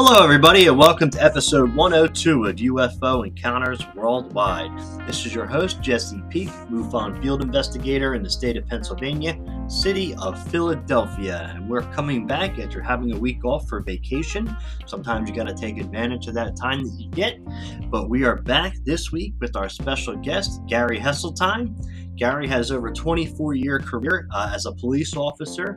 Hello, everybody, and welcome to episode 102 of UFO Encounters Worldwide. This is your host, Jesse Peak, MUFON field investigator in the state of Pennsylvania, city of Philadelphia. And we're coming back after having a week off for vacation. Sometimes you got to take advantage of that time that you get. But we are back this week with our special guest, Gary Heseltine. Gary has over 24 year career uh, as a police officer.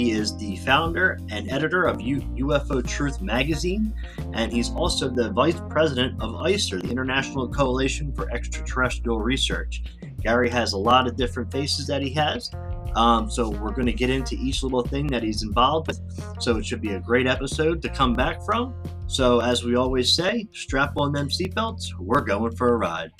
He is the founder and editor of U- UFO Truth magazine, and he's also the vice president of ICER, the International Coalition for Extraterrestrial Research. Gary has a lot of different faces that he has, um, so we're going to get into each little thing that he's involved with. So it should be a great episode to come back from. So as we always say, strap on them seatbelts. We're going for a ride.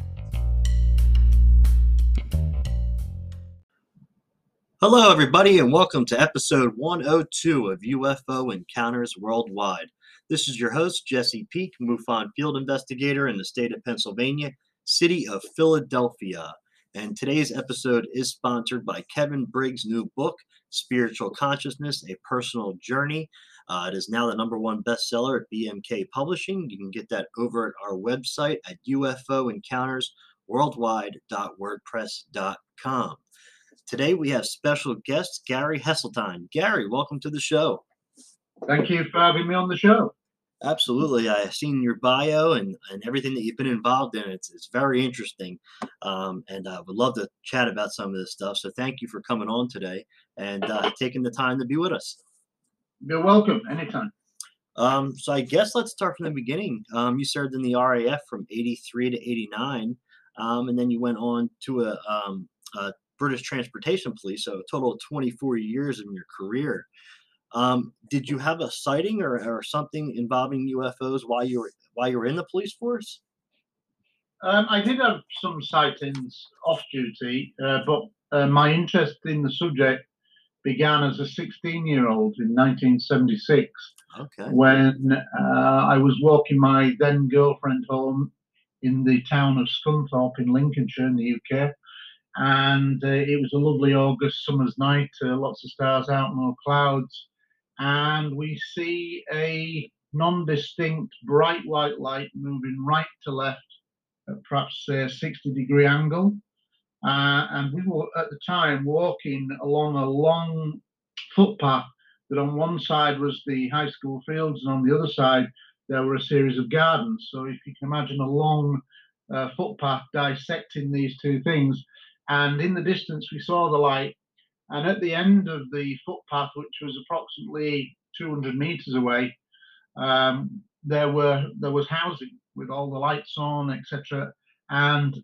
Hello, everybody, and welcome to episode 102 of UFO Encounters Worldwide. This is your host, Jesse Peak, MUFON field investigator in the state of Pennsylvania, city of Philadelphia. And today's episode is sponsored by Kevin Briggs' new book, Spiritual Consciousness A Personal Journey. Uh, it is now the number one bestseller at BMK Publishing. You can get that over at our website at ufoencountersworldwide.wordpress.com. Today we have special guest Gary Heseltine. Gary, welcome to the show. Thank you for having me on the show. Absolutely. I've seen your bio and, and everything that you've been involved in. It's, it's very interesting. Um, and I would love to chat about some of this stuff. So thank you for coming on today and uh, taking the time to be with us. You're welcome. Anytime. Um, so I guess let's start from the beginning. Um, you served in the RAF from 83 to 89. Um, and then you went on to a, um, a British Transportation Police, so a total of 24 years in your career. Um, did you have a sighting or, or something involving UFOs while you were while you were in the police force? Um, I did have some sightings off duty, uh, but uh, my interest in the subject began as a 16 year old in 1976 okay. when uh, I was walking my then girlfriend home in the town of Scunthorpe in Lincolnshire in the UK and uh, it was a lovely August summer's night, uh, lots of stars out, no clouds, and we see a non-distinct bright white light moving right to left at perhaps a 60 degree angle. Uh, and we were at the time walking along a long footpath that on one side was the high school fields and on the other side there were a series of gardens. So if you can imagine a long uh, footpath dissecting these two things, and in the distance, we saw the light. And at the end of the footpath, which was approximately 200 meters away, um, there were there was housing with all the lights on, etc. And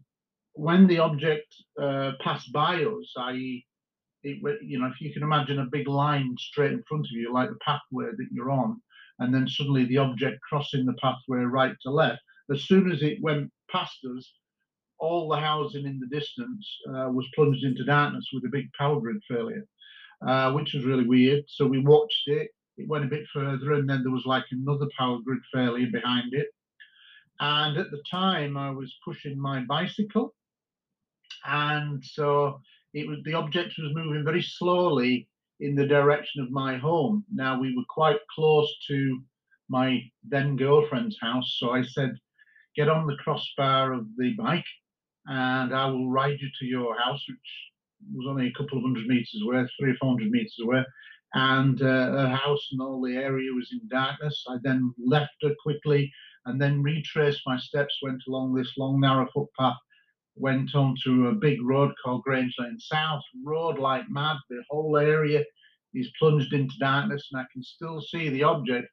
when the object uh, passed by us, i.e., it, you know, if you can imagine a big line straight in front of you, like the pathway that you're on, and then suddenly the object crossing the pathway right to left, as soon as it went past us, all the housing in the distance uh, was plunged into darkness with a big power grid failure, uh, which was really weird. So we watched it. It went a bit further, and then there was like another power grid failure behind it. And at the time, I was pushing my bicycle, and so it was the object was moving very slowly in the direction of my home. Now we were quite close to my then girlfriend's house, so I said, "Get on the crossbar of the bike." And I will ride you to your house, which was only a couple of hundred meters away, three or four hundred meters away. And uh, her house and all the area was in darkness. I then left her quickly and then retraced my steps, went along this long, narrow footpath, went onto a big road called Grange Lane South, rode like mad. The whole area is plunged into darkness, and I can still see the object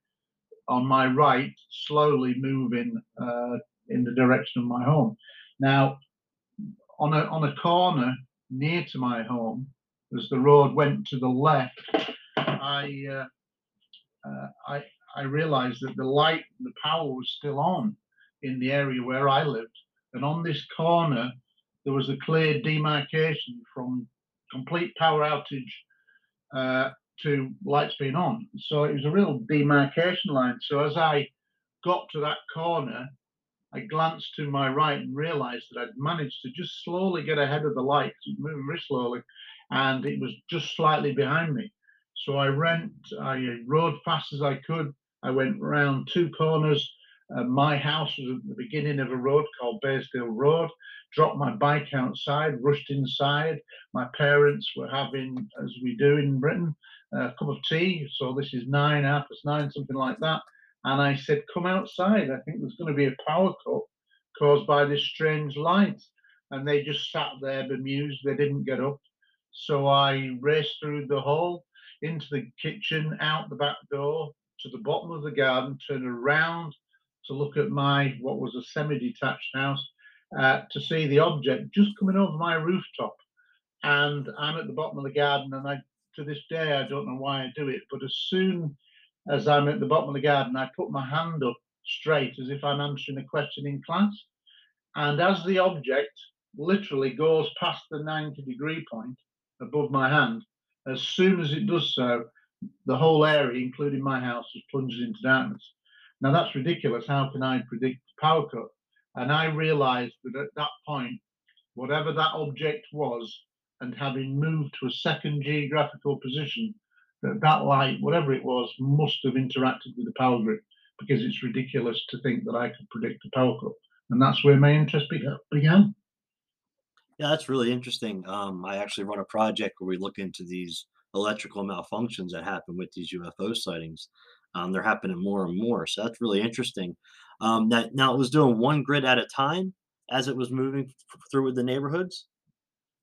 on my right slowly moving uh, in the direction of my home. Now, on a on a corner near to my home, as the road went to the left, I uh, uh, I I realised that the light, the power was still on in the area where I lived, and on this corner there was a clear demarcation from complete power outage uh, to lights being on. So it was a real demarcation line. So as I got to that corner, I glanced to my right and realized that I'd managed to just slowly get ahead of the light, It was moving very slowly, and it was just slightly behind me. So I ran, I rode fast as I could, I went round two corners. Uh, my house was at the beginning of a road called Baysdale Road. Dropped my bike outside, rushed inside. My parents were having, as we do in Britain, a cup of tea. So this is nine, half past nine, something like that. And I said, Come outside. I think there's going to be a power cut caused by this strange light. And they just sat there bemused. They didn't get up. So I raced through the hall into the kitchen, out the back door to the bottom of the garden, turned around to look at my what was a semi-detached house uh, to see the object just coming over my rooftop. And I'm at the bottom of the garden, and I to this day I don't know why I do it, but as soon as I'm at the bottom of the garden, I put my hand up straight as if I'm answering a question in class. And as the object literally goes past the 90 degree point above my hand, as soon as it does so, the whole area, including my house, is plunged into darkness. Now that's ridiculous. How can I predict power cut? And I realized that at that point, whatever that object was, and having moved to a second geographical position, that that light, whatever it was, must have interacted with the power grid because it's ridiculous to think that I could predict a power cut. And that's where my interest began. Yeah, that's really interesting. Um, I actually run a project where we look into these electrical malfunctions that happen with these UFO sightings. Um, they're happening more and more, so that's really interesting. Um, that now it was doing one grid at a time as it was moving f- through with the neighborhoods.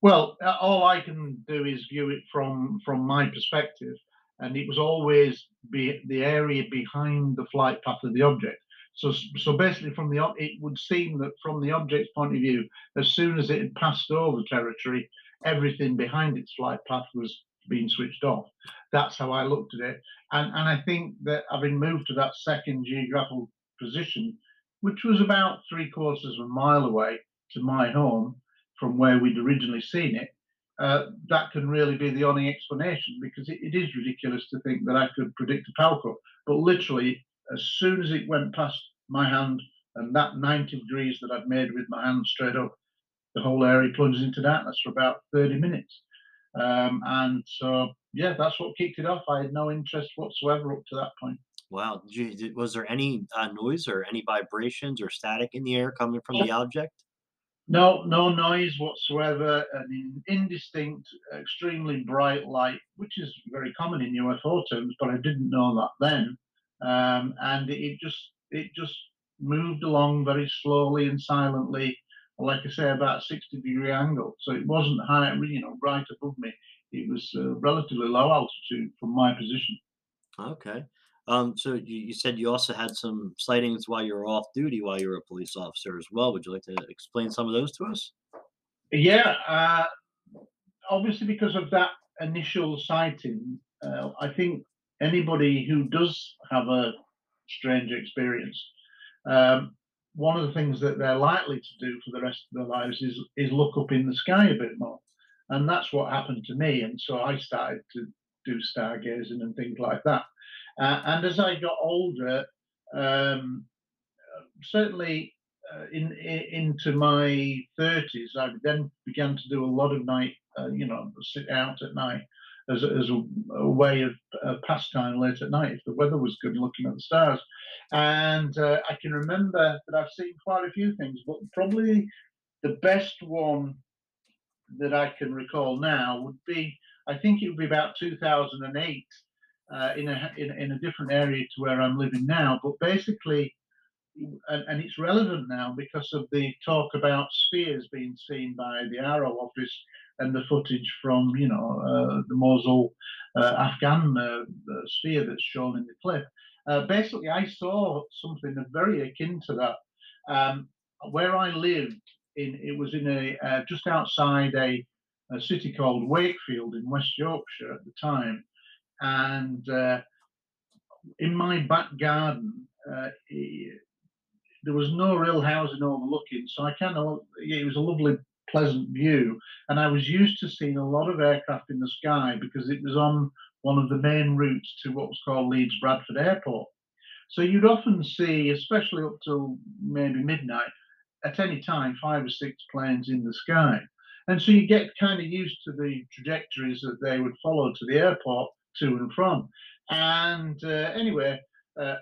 Well, all I can do is view it from from my perspective, and it was always be the area behind the flight path of the object. So, so basically, from the it would seem that from the object's point of view, as soon as it had passed over territory, everything behind its flight path was being switched off. That's how I looked at it, and and I think that having moved to that second geographical position, which was about three quarters of a mile away to my home from where we'd originally seen it, uh, that can really be the only explanation because it, it is ridiculous to think that I could predict a power cut. But literally, as soon as it went past my hand and that 90 degrees that I'd made with my hand straight up, the whole area plunged into darkness for about 30 minutes. Um, and so, yeah, that's what kicked it off. I had no interest whatsoever up to that point. Wow. You, was there any uh, noise or any vibrations or static in the air coming from the object? No, no noise whatsoever. And an indistinct, extremely bright light, which is very common in UFO terms, but I didn't know that then. Um, and it just it just moved along very slowly and silently, like I say, about a 60 degree angle. So it wasn't high, you know, right above me. It was uh, relatively low altitude from my position. Okay. Um, so you, you said you also had some sightings while you were off duty while you were a police officer as well. Would you like to explain some of those to us? Yeah, uh, obviously because of that initial sighting, uh, I think anybody who does have a strange experience, um, one of the things that they're likely to do for the rest of their lives is is look up in the sky a bit more, and that's what happened to me. And so I started to do stargazing and things like that. Uh, and as I got older, um, certainly uh, in, in, into my 30s, I then began to do a lot of night, uh, you know, sit out at night as a, as a, a way of uh, pastime late at night if the weather was good, looking at the stars. And uh, I can remember that I've seen quite a few things, but probably the best one that I can recall now would be I think it would be about 2008 uh, in, a, in, in a different area to where I'm living now. But basically, and, and, it's relevant now because of the talk about spheres being seen by the AARO office and the footage from, you know, uh, the Mosul uh, Afghan uh, sphere that's shown in the clip. Uh, basically, I saw something very akin to that. Um, where I lived, in it was in a just outside a, a, city called Wakefield in West Yorkshire at the time, and uh, in my back garden, there was no real housing overlooking, so I kind of it was a lovely, pleasant view, and I was used to seeing a lot of aircraft in the sky because it was on one of the main routes to what was called Leeds Bradford Airport. So you'd often see, especially up till maybe midnight, at any time, five or six planes in the sky. And so you get kind of used to the trajectories that they would follow to the airport to and from. And uh, anyway, uh,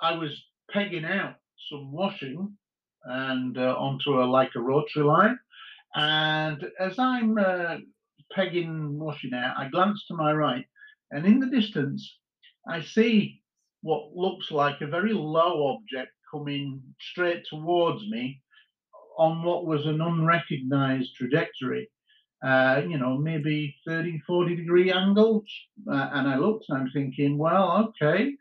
I was pegging out some washing and uh, onto a like a rotary line. And as I'm uh, pegging washing out, I glance to my right, and in the distance, I see what looks like a very low object coming straight towards me on what was an unrecognized trajectory. Uh, you know, maybe 30, 40 degree angles. Uh, and I looked and I'm thinking, well, okay,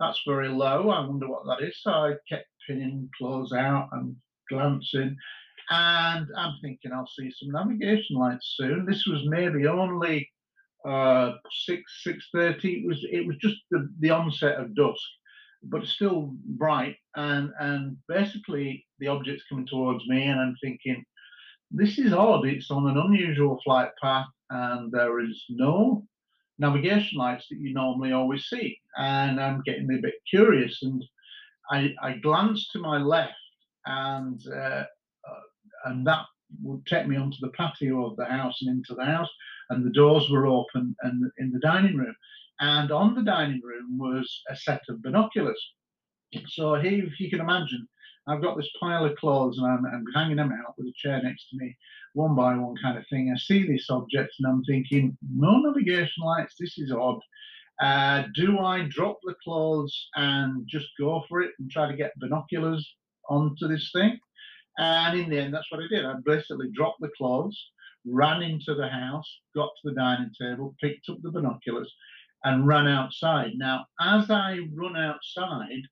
that's very low. I wonder what that is. So I kept pinning claws out and glancing. And I'm thinking I'll see some navigation lights soon. This was maybe only uh, six six thirty. It was it was just the, the onset of dusk, but still bright. And and basically the object's coming towards me, and I'm thinking, this is odd. It's on an unusual flight path, and there is no navigation lights that you normally always see. And I'm getting a bit curious, and I, I glanced to my left, and uh, uh, and that would take me onto the patio of the house and into the house, and the doors were open and in the dining room, and on the dining room was a set of binoculars. So here, if you can imagine, I've got this pile of clothes and I'm, I'm hanging them out with a chair next to me, one by one kind of thing. I see this object and I'm thinking, no navigation lights, this is odd. Uh, do I drop the clothes and just go for it and try to get binoculars onto this thing? And in the end, that's what I did. I basically dropped the clothes, ran into the house, got to the dining table, picked up the binoculars, and ran outside. Now, as I run outside,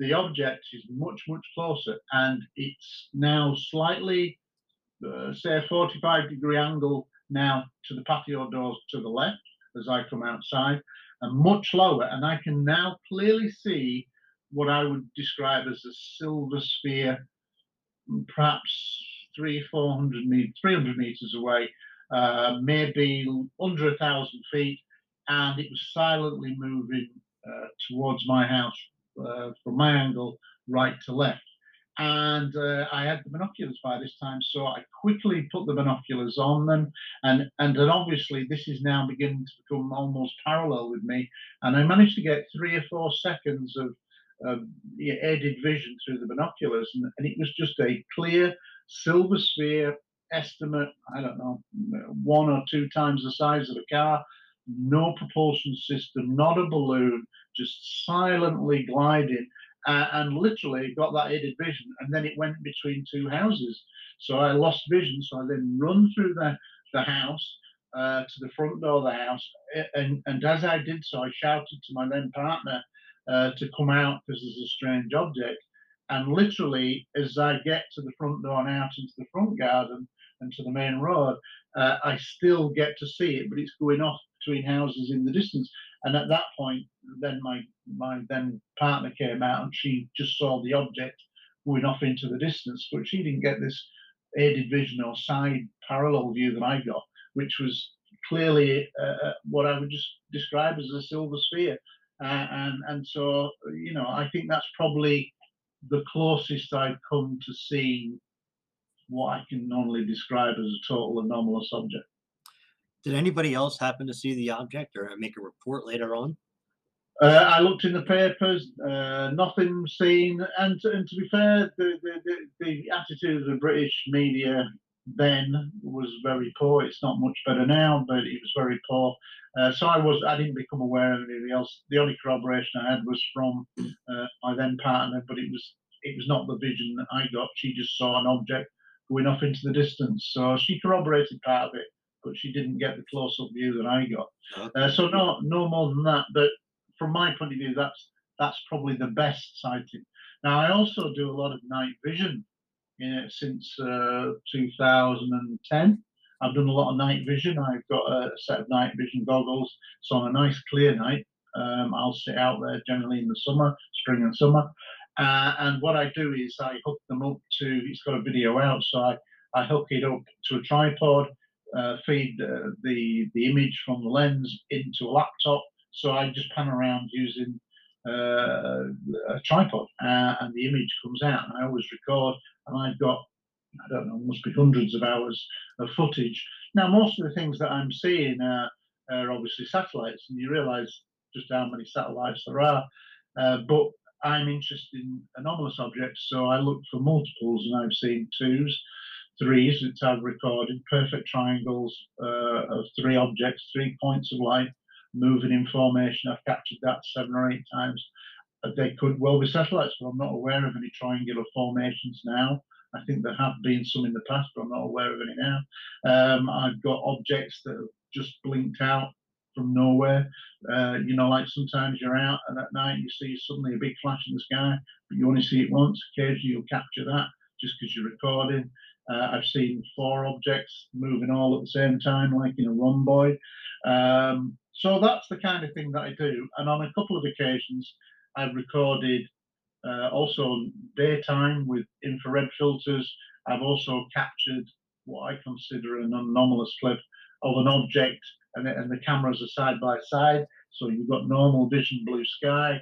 the object is much, much closer, and it's now slightly, uh, say, a 45 degree angle now to the patio doors to the left as I come outside and much lower. And I can now clearly see what I would describe as a silver sphere, perhaps three, 400 meters, 300 meters away, uh, maybe under a thousand feet. And it was silently moving uh, towards my house uh, from my angle, right to left. And uh, I had the binoculars by this time, so I quickly put the binoculars on them, and and then obviously this is now beginning to become almost parallel with me, and I managed to get three or four seconds of, of aided vision through the binoculars, and, and it was just a clear silver sphere estimate. I don't know, one or two times the size of a car, no propulsion system, not a balloon, just silently glided uh, and literally got that aided vision. And then it went between two houses. So I lost vision. So I then run through the, the house uh, to the front door of the house. And, and as I did so, I shouted to my then partner uh, to come out because there's a strange object. And literally, as I get to the front door and out into the front garden and to the main road, uh, I still get to see it, but it's going off between houses in the distance. And at that point, then my my then partner came out and she just saw the object going off into the distance, but she didn't get this aided vision or side parallel view that I got, which was clearly uh, uh what I would just describe as a silver sphere. Uh, and and so you know, I think that's probably the closest I've come to seeing what I can normally describe as a total anomalous object. Did anybody else happen to see the object or make a report later on? Uh, I looked in the papers, uh, nothing seen. And to, and to be fair, the, the, the, the, attitude of the British media then was very poor. It's not much better now, but it was very poor. Uh, so I was I didn't become aware of anything else. The only corroboration I had was from uh, my then partner, but it was it was not the vision that I got. She just saw an object going off into the distance, so she corroborated part of it but she didn't get the close-up view that I got. Uh, so no, no more than that. But from my point of view, that's that's probably the best sighting. Now I also do a lot of night vision you know, since uh, 2010. I've done a lot of night vision. I've got a set of night vision goggles. So on a nice clear night, um, I'll sit out there generally in the summer, spring and summer. Uh, and what I do is I hook them up to, it's got a video out, so I, I hook it up to a tripod uh, feed uh, the the image from the lens into a laptop. So I just pan around using uh, a tripod, uh, and the image comes out. And I always record, and I've got I don't know, must be hundreds of hours of footage. Now, most of the things that I'm seeing are, are obviously satellites, and you realise just how many satellites there are. Uh, but I'm interested in anomalous objects, so I look for multiples, and I've seen twos, threes, I've recorded, perfect triangles uh, of three objects, three points of light moving in formation. I've captured that seven or eight times. Uh, they could well be satellites, but I'm not aware of any triangular formations now. I think there have been some in the past, but I'm not aware of any now. Um, I've got objects that have just blinked out from nowhere. Uh, you know, like sometimes you're out and at night you see suddenly a big flash in the sky, but you only see it once. Occasionally you'll capture that just because you're recording. Uh, I've seen four objects moving all at the same time, like in a rhomboid. Um, so that's the kind of thing that I do. And on a couple of occasions, I've recorded uh, also daytime with infrared filters. I've also captured what I consider an anomalous clip of an object, and, and the cameras are side by side. So you've got normal vision, blue sky,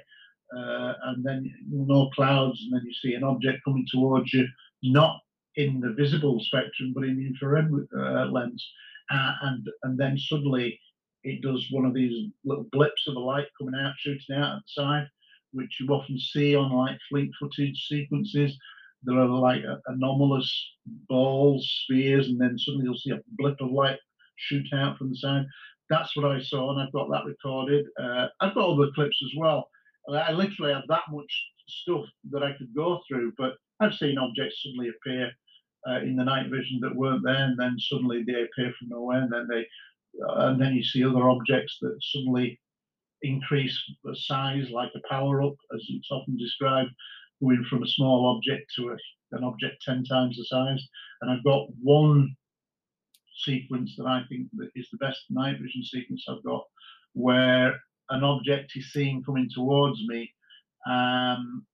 uh, and then no clouds, and then you see an object coming towards you, not in the visible spectrum, but in the infrared uh, lens. Uh, and and then suddenly it does one of these little blips of the light coming out, shooting out at the side, which you often see on like fleet footage sequences. There are like anomalous balls, spheres, and then suddenly you'll see a blip of light shoot out from the side. That's what I saw, and I've got that recorded. Uh, I've got all the clips as well. I literally have that much stuff that I could go through, but I've seen objects suddenly appear uh, in the night vision that weren't there, and then suddenly they appear from nowhere, and then they, uh, and then you see other objects that suddenly increase the size, like a power up, as it's often described, going from a small object to a, an object ten times the size. And I've got one sequence that I think that is the best night vision sequence I've got, where an object is seen coming towards me, um,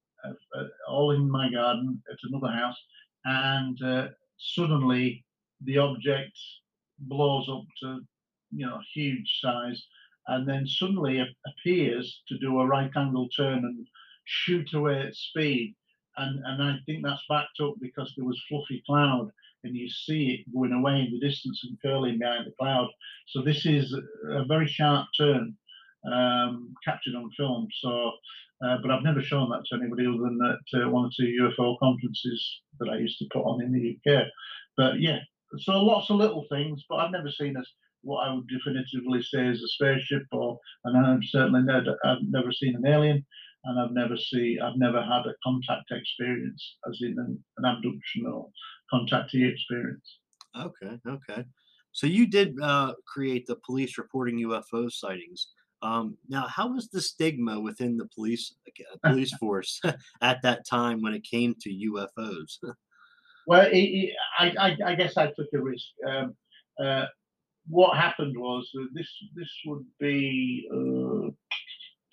uh, all in my garden at another house, and uh, suddenly the object blows up to you know huge size and then suddenly appears to do a right angle turn and shoot away at speed. And and i think that's backed up because there was fluffy cloud and you see it going away in the distance and curling behind the cloud. So this is a very sharp turn um, captured on film. So uh, but I've never shown that to anybody other than at uh, one or two UFO conferences that I used to put on in the UK. But yeah, so lots of little things, but I've never seen as what I would definitively say is a spaceship, or and I've certainly never I've never seen an alien, and I've never see I've never had a contact experience, as in an, an abduction or contactee experience. Okay, okay. So you did uh, create the police reporting UFO sightings. Um, now, how was the stigma within the police uh, police force at that time when it came to UFOs? well, it, it, I, I, guess I took a risk. Um, uh, what happened was that this this would be uh,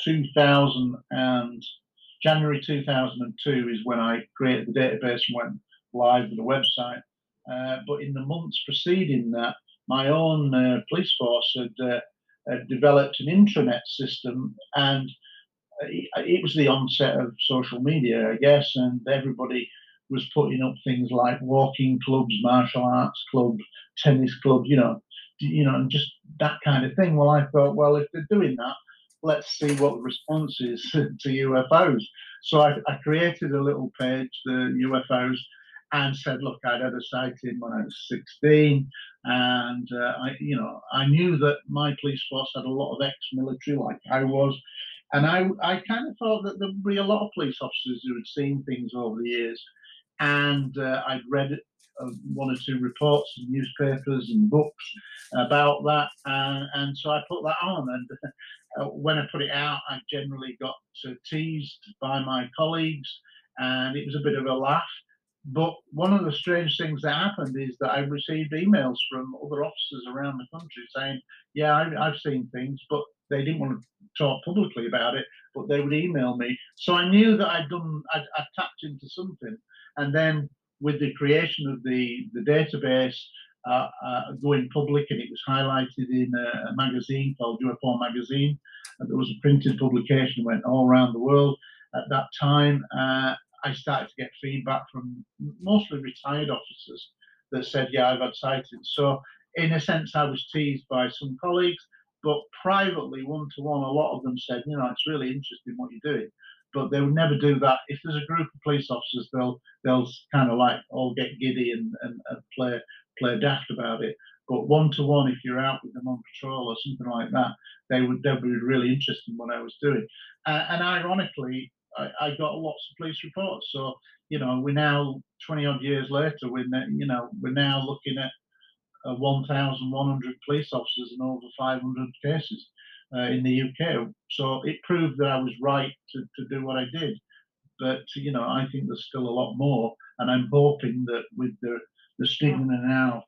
2000 and January 2002 is when I created the database and went live with the website. Uh, but in the months preceding that, my own uh, police force had uh, uh, developed an intranet system, and it was the onset of social media, I guess, and everybody was putting up things like walking clubs, martial arts clubs, tennis clubs, you know, you know, and just that kind of thing. Well, I thought, well, if they're doing that, let's see what the response is to UFOs. So I, I created a little page, the UFOs, and said, look, I'd had a sighting when I was 16, and uh, I, you know, I knew that my police force had a lot of ex-military, like I was, and I, I kind of thought that there'd be a lot of police officers who had seen things over the years, and uh, I'd read uh, one or two reports in newspapers and books about that, and, and so I put that on, and uh, when I put it out, I generally got teased by my colleagues, and it was a bit of a laugh but one of the strange things that happened is that I received emails from other officers around the country saying, "Yeah, I, have seen things," but they didn't want to talk publicly about it. But they would email me, so I knew that I'd done, I'd, I'd tapped into something. And then with the creation of the the database uh, uh, going public, and it was highlighted in a, a magazine called UFO Magazine, and there was a printed publication that went all around the world at that time. Uh, I started to get feedback from mostly retired officers that said, "Yeah, I've had sightings." So, in a sense, I was teased by some colleagues, but privately, one to one, a lot of them said, "You know, it's really interesting what you're doing." but they would never do that. If there's a group of police officers, they'll they'll kind of like all get giddy and, and, and play play daft about it. But one to one, if you're out with them on patrol or something like that, they would they would be really interested in what I was doing. Uh, and ironically, I, I, got lots of police reports. So you know, we're now 20 odd years later. We're you know we're now looking at uh, 1,100 police officers and over 500 cases uh, in the UK. So it proved that I was right to, to do what I did. But you know, I think there's still a lot more, and I'm hoping that with the the stigma now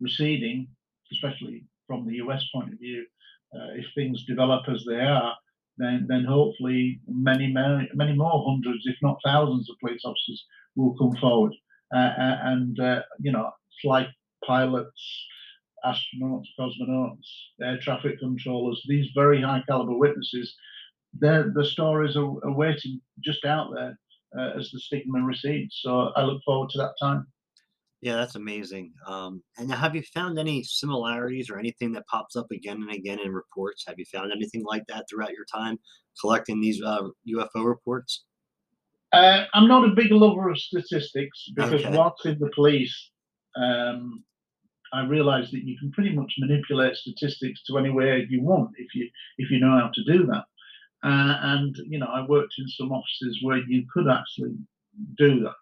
receding, especially from the US point of view, uh, if things develop as they are, then then hopefully many many many more hundreds, if not thousands, of police officers will come forward, uh, uh and uh, you know, like pilots, astronauts, cosmonauts, air traffic controllers, these very high caliber witnesses, the stories are, are, waiting just out there uh, as the stigma recedes. So I look forward to that time. Yeah, that's amazing. Um, and have you found any similarities or anything that pops up again and again in reports? Have you found anything like that throughout your time collecting these uh, UFO reports? Uh, I'm not a big lover of statistics because okay. once in the police, um, I realized that you can pretty much manipulate statistics to anywhere you want if you if you know how to do that. Uh, and you know, I worked in some offices where you could actually do that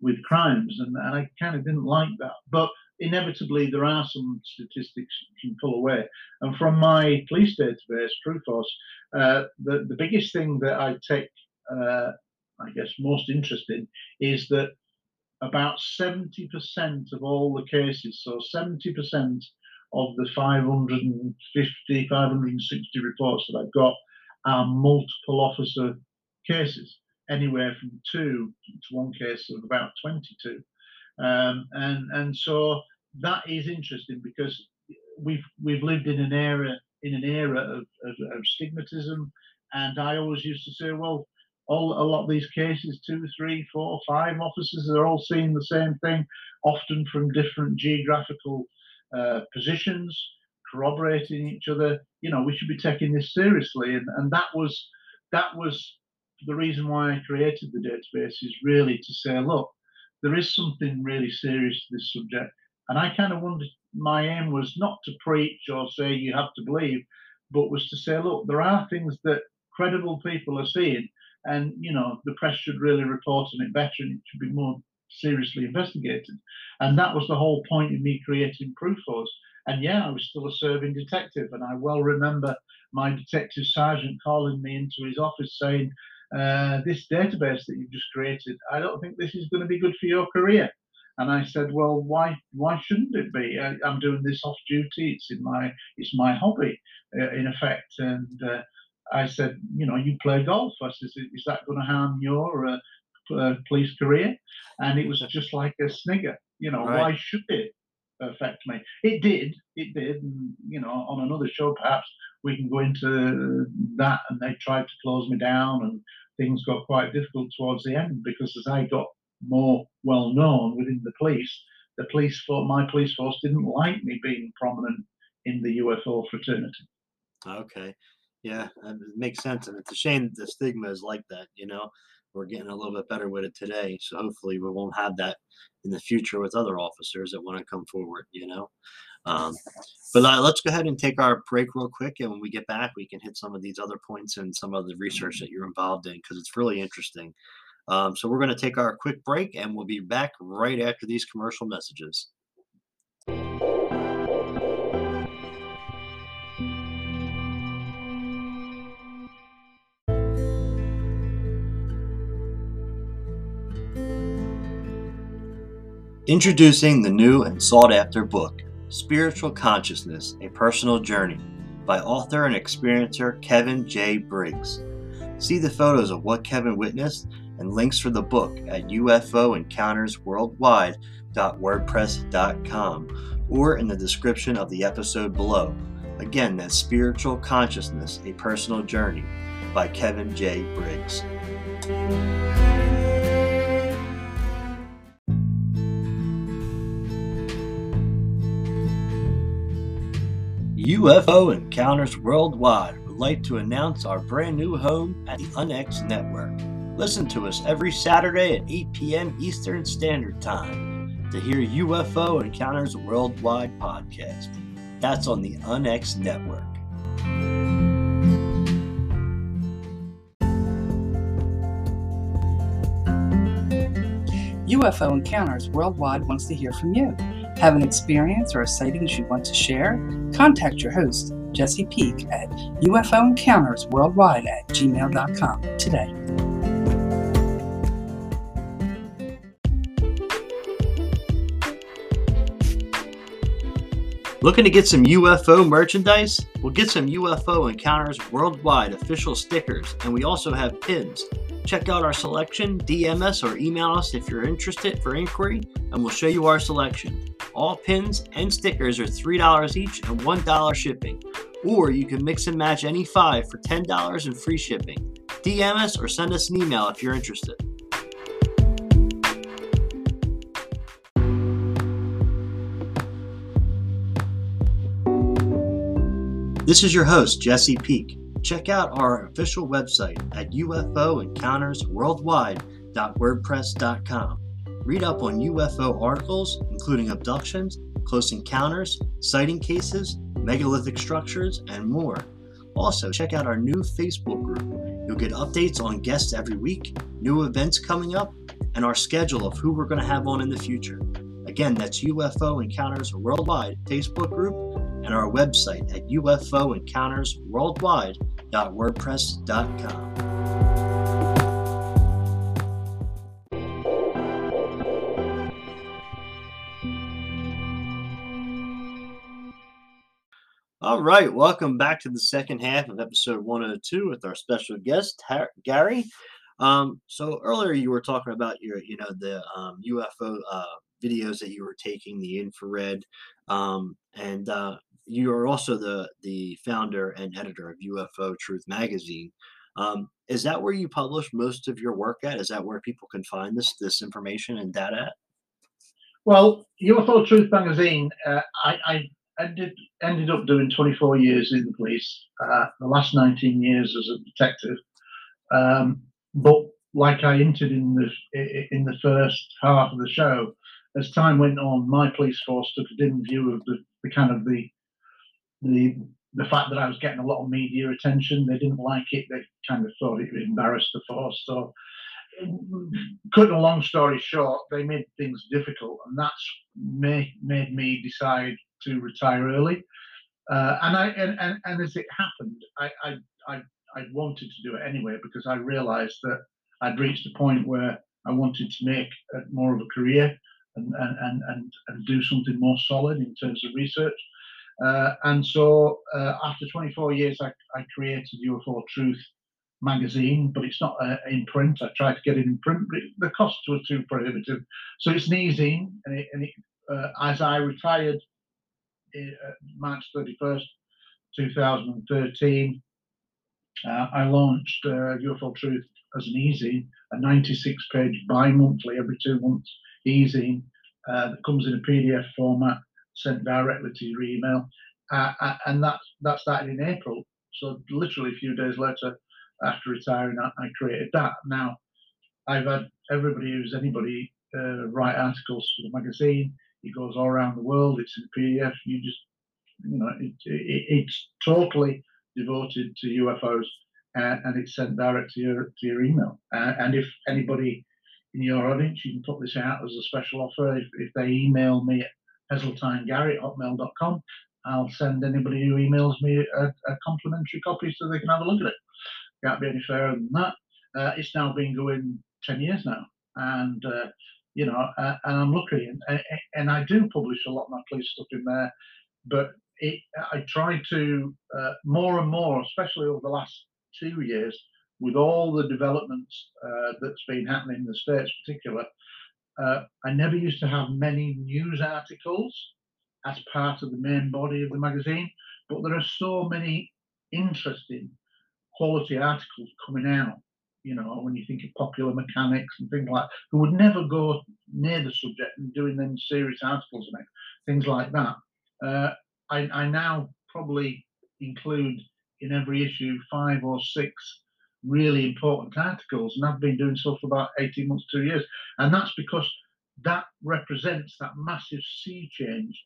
with crimes, and, and I kind of didn't like that. But inevitably, there are some statistics you can pull away. And from my police database, PRUFOS, uh, the the biggest thing that I take, uh, I guess, most interest in is that about 70% of all the cases, so 70% of the 550, 560 reports that I've got are multiple officer cases, anywhere from two to one case of about 22. Um, and, and so that is interesting because we've, we've lived in an era in an era of, of, of stigmatism. And I always used to say, well, all a lot of these cases, two, three, four, five officers are all seeing the same thing, often from different geographical uh, positions, corroborating each other. You know, we should be taking this seriously, and and that was that was the reason why I created the database is really to say, look, there is something really serious to this subject, and I kind of wondered. My aim was not to preach or say you have to believe, but was to say, look, there are things that credible people are seeing and you know the press should really report on it better and it should be more seriously investigated and that was the whole point in me creating PRUFOS and yeah i was still a serving detective and i well remember my detective sergeant calling me into his office saying uh, this database that you've just created i don't think this is going to be good for your career and I said, well, why why shouldn't it be? I, am doing this off duty. It's in my it's my hobby, uh, in effect. And uh, I said, you know, you play golf. I said, is that going to harm your uh, uh, police career? And it was just like a snigger. You know, right. why should it affect me? It did. It did. And, you know, on another show, perhaps we can go into that. And they tried to close me down, and things got quite difficult towards the end because as I got more well known within the police, the police force, my police force didn't like me being prominent in the UFO fraternity. Okay. Yeah, it makes sense, and it's a shame that the stigma is like that. You know, we're getting a little bit better with it today, so hopefully we won't have that in the future with other officers that want to come forward. You know, um, but uh, let's go ahead and take our break real quick, and when we get back, we can hit some of these other points and some of the research that you're involved in because it's really interesting. Um, so we're going to take our quick break, and we'll be back right after these commercial messages. Introducing the new and sought after book, Spiritual Consciousness A Personal Journey, by author and experiencer Kevin J. Briggs. See the photos of what Kevin witnessed and links for the book at UFOencountersworldwide.wordpress.com or in the description of the episode below. Again, that's Spiritual Consciousness A Personal Journey by Kevin J. Briggs. UFO Encounters Worldwide would like to announce our brand new home at the UNX Network. Listen to us every Saturday at 8 p.m. Eastern Standard Time to hear UFO Encounters Worldwide podcast. That's on the UNX Network. UFO Encounters Worldwide wants to hear from you. Have an experience or a sightings you want to share? Contact your host, Jesse Peak, at UFO Encounters Worldwide at gmail.com today. Looking to get some UFO merchandise? We'll get some UFO Encounters Worldwide official stickers, and we also have pins. Check out our selection, DM us or email us if you're interested for inquiry, and we'll show you our selection. All pins and stickers are $3 each and $1 shipping, or you can mix and match any five for $10 and free shipping. DM us or send us an email if you're interested. This is your host, Jesse Peak. Check out our official website at ufoencountersworldwide.wordpress.com. Read up on UFO articles, including abductions, close encounters, sighting cases, megalithic structures, and more. Also, check out our new Facebook group. You'll get updates on guests every week, new events coming up, and our schedule of who we're going to have on in the future. Again, that's UFO Encounters Worldwide Facebook group and our website at ufoencountersworldwide.wordpress.com. All right, welcome back to the second half of episode 102 with our special guest Gary. Um, so earlier you were talking about your, you know, the um, UFO uh, videos that you were taking, the infrared, um, and uh, you are also the the founder and editor of UFO Truth magazine. Um, is that where you publish most of your work at? Is that where people can find this this information and data at? Well, UFO Truth magazine, uh, I, I ended ended up doing 24 years in the police. Uh, the last 19 years as a detective. Um, but like I hinted in the in the first half of the show, as time went on, my police force took a dim view of the, the kind of the the the fact that I was getting a lot of media attention. They didn't like it. They kind of thought it embarrassed the force. So, cutting a long story short, they made things difficult, and that's made made me decide to retire early. Uh, and I and, and, and as it happened, I, I I I wanted to do it anyway because I realised that I'd reached a point where I wanted to make more of a career and and, and, and, do something more solid in terms of research. Uh, and so uh, after 24 years, I, I, created UFO Truth magazine, but it's not uh, in print. I tried to get it in print, but it, the costs were too prohibitive. So it's an e-zine, and, it, and it, uh, as I retired March 31st, 2013, uh, I launched UFO Truth as an e-zine, a 96-page bi-monthly, every two months e-zine that comes in a PDF format sent directly to your email, uh, uh, and that that started in April. So literally a few days later, after retiring, I, I created that. Now, I've had everybody who's anybody uh, write articles for the magazine. It goes all around the world. It's in PDF. You just, you know, it, it, it's totally devoted to UFOs, uh, and it's sent direct to your to your email. Uh, and if anybody in your audience, you can put this out as a special offer. If, if they email me at heseltinegary. I'll send anybody who emails me a, a, complimentary copy so they can have a look at it. Can't be any fairer than that. Uh, it's now been going 10 years now. And, uh, you know, uh, and I'm lucky. And, and I do publish a lot of my police stuff in there. But it, I try to uh, more and more, especially over the last two years, with all the developments uh, that's been happening in the States, particular, uh, I never used to have many news articles as part of the main body of the magazine, but there are so many interesting quality articles coming out. You know, when you think of popular mechanics and things like who would never go near the subject and doing them serious articles on it, things like that. Uh, I, I now probably include in every issue five or six really important articles, and I've been doing so for about 18 months, two years. And that's because that represents that massive sea change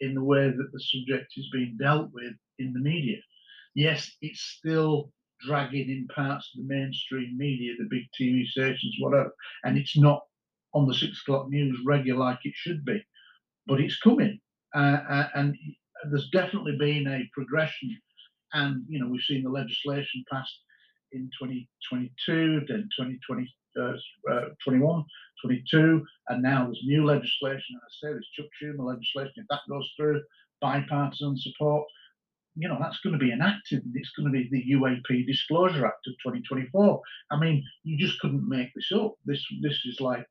in the way that the subject is being dealt with in the media. Yes, it's still dragging in parts of the mainstream media, the big TV stations, whatever, and it's not on the six o'clock news regular like it should be, but it's coming. Uh, uh, and there's definitely been a progression, and you know we've seen the legislation passed in 2022, then 2020, uh, uh, 21, 22, and now there's new legislation. And I say there's Chuck Schumer legislation. If that goes through, bipartisan support, you know, that's going to be enacted. and It's going to be the UAP Disclosure Act of 2024. I mean, you just couldn't make this up. This this is like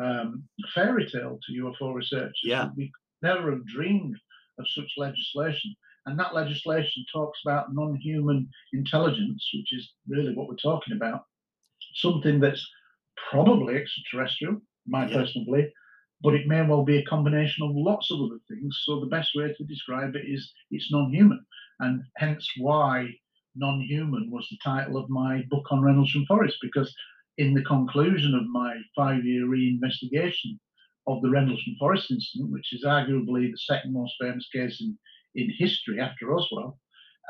um, a fairy tale to UFO researchers. Yeah. We never have dreamed of such legislation. And that legislation talks about non human intelligence, which is really what we're talking about. Something that's probably extraterrestrial, my Yeah. personal belief, but it may well be a combination of lots of other things. So the best way to describe it is it's non human. And hence why non human was the title of my book on Rendlesham Forest, because in the conclusion of my five year reinvestigation of the Rendlesham Forest incident, which is arguably the second most famous case in, in history after Roswell,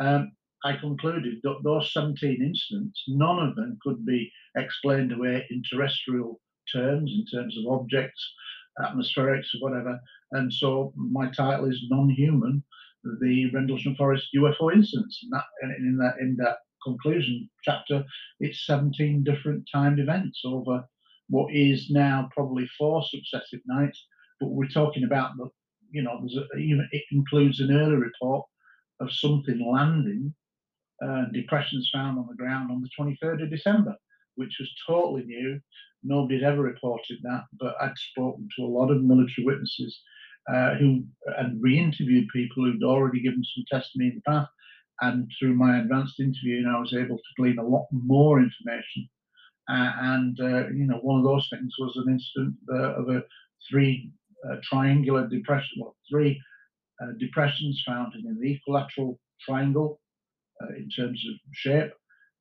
um, I concluded that those 17 incidents, none of them could be explained away in terrestrial terms, in terms of objects, atmospherics, or whatever. And so my title is Non-Human, the Rendlesham Forest UFO incidents. And that, in that, in that conclusion chapter, it's 17 different timed events over what is now probably four successive nights. But we're talking about the, you know, there's a, even it includes an early report of something landing, uh, depressions found on the ground on the 23rd of December, which was totally new. Nobody had ever reported that, but I'd spoken to a lot of military witnesses uh, who and re-interviewed people who'd already given some testimony in the past. And through my advanced interviewing, I was able to glean a lot more information. Uh, and uh, you know, one of those things was an incident uh, of a three uh, triangular depression, well, three uh, depressions found in an equilateral triangle in terms of shape,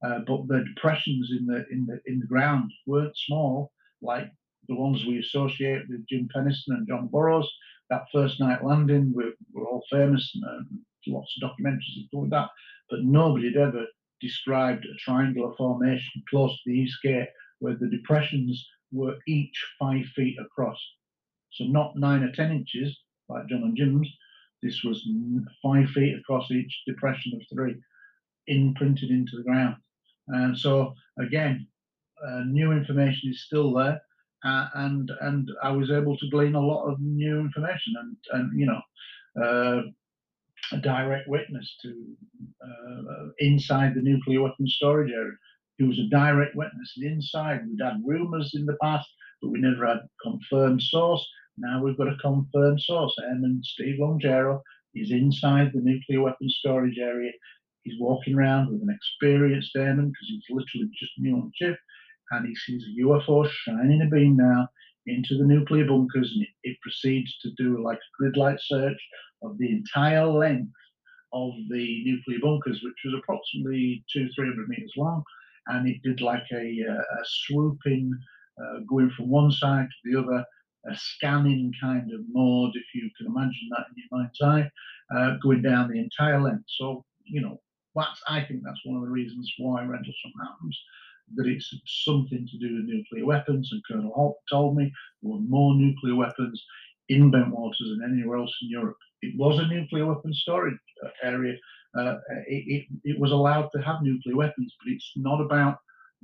but the depressions in the in the in the ground weren't small like the ones we associate with Jim Penniston and John Burroughs. That first night landing, we're, we're all famous and um, lots of documentaries that that, but nobody had ever described a triangular formation close to the East Gate where the depressions were each five feet across. So not nine or ten inches like John and Jim's. This was five feet across each depression of three, imprinted into the ground. And so again, uh, new information is still there, uh, and and I was able to glean a lot of new information, and and you know, uh, a direct witness to uh, inside the nuclear weapons storage area. He was a direct witness inside. We'd had rumours in the past, but we never had confirmed source. Now we've got a confirmed source. And Steve Longero is inside the nuclear weapons storage area. He's walking around with an experienced airman because he's literally just new on shift, and he sees a UFO shining a beam now into the nuclear bunkers, and it, proceeds to do like a grid light search of the entire length of the nuclear bunkers, which was approximately two, three hundred meters long, and it did like a, uh, a swooping, uh, going from one side to the other, a scanning kind of mode, if you can imagine that in your mind's eye, uh, going down the entire length. So you know, that's I think that's one of the reasons why Rendlesham happens. That it's something to do with nuclear weapons, and Colonel Halt told me there were more nuclear weapons in Bentwaters than anywhere else in Europe. It was a nuclear weapons storage uh, area. Uh, it, it, it was allowed to have nuclear weapons, but it's not about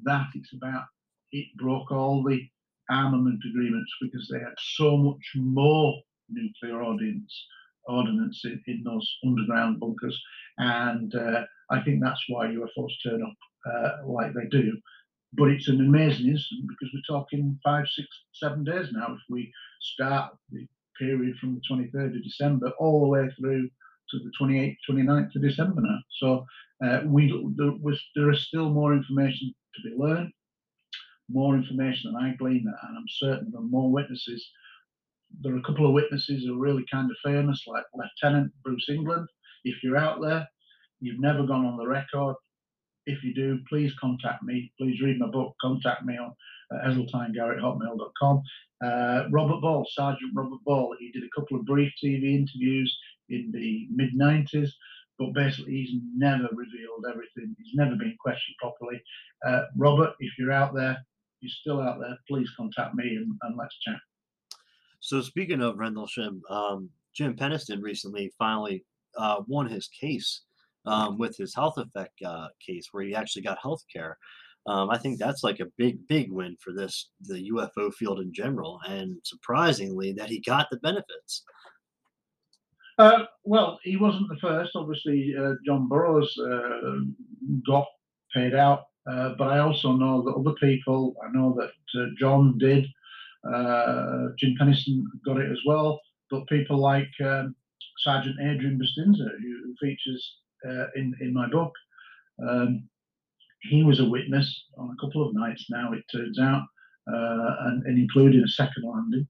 that. It's about it broke all the armament agreements because they had so much more nuclear ordnance in, in those underground bunkers. And uh, I think that's why UFOs turn up uh, like they do. But it's an amazing incident because we're talking five, six, seven days now. If we start the period from the 23rd of December all the way through to the 28th, 29th of December now. So uh, we there, was, there is still more information to be learned, more information than I gleaned, and I'm certain there are more witnesses. There are a couple of witnesses who are really kind of famous, like Lieutenant Bruce Englund. If you're out there, You've never gone on the record. If you do, please contact me. Please read my book. Contact me on uh, eseltynegarrett.hotmail.com. Uh, Robert Ball, Sergeant Robert Ball, he did a couple of brief TV interviews in the mid 90s, but basically he's never revealed everything. He's never been questioned properly. Uh, Robert, if you're out there, you're still out there, please contact me and, and let's chat. So speaking of Rendlesham, um, Jim Penniston recently finally uh, won his case um, with his health effect uh, case, where he actually got health care. Um, I think that's like a big, big win for this the UFO field in general, and surprisingly, that he got the benefits. Uh, well, he wasn't the first. Obviously, uh, John Burroughs uh, got paid out, uh, but I also know that other people. I know that uh, John did. Jim Penniston got it as well. But people like um, Sergeant Adrian Bustinza, who features in in my book, um, he was a witness on a couple of nights. Now it turns out, and, and including a second landing.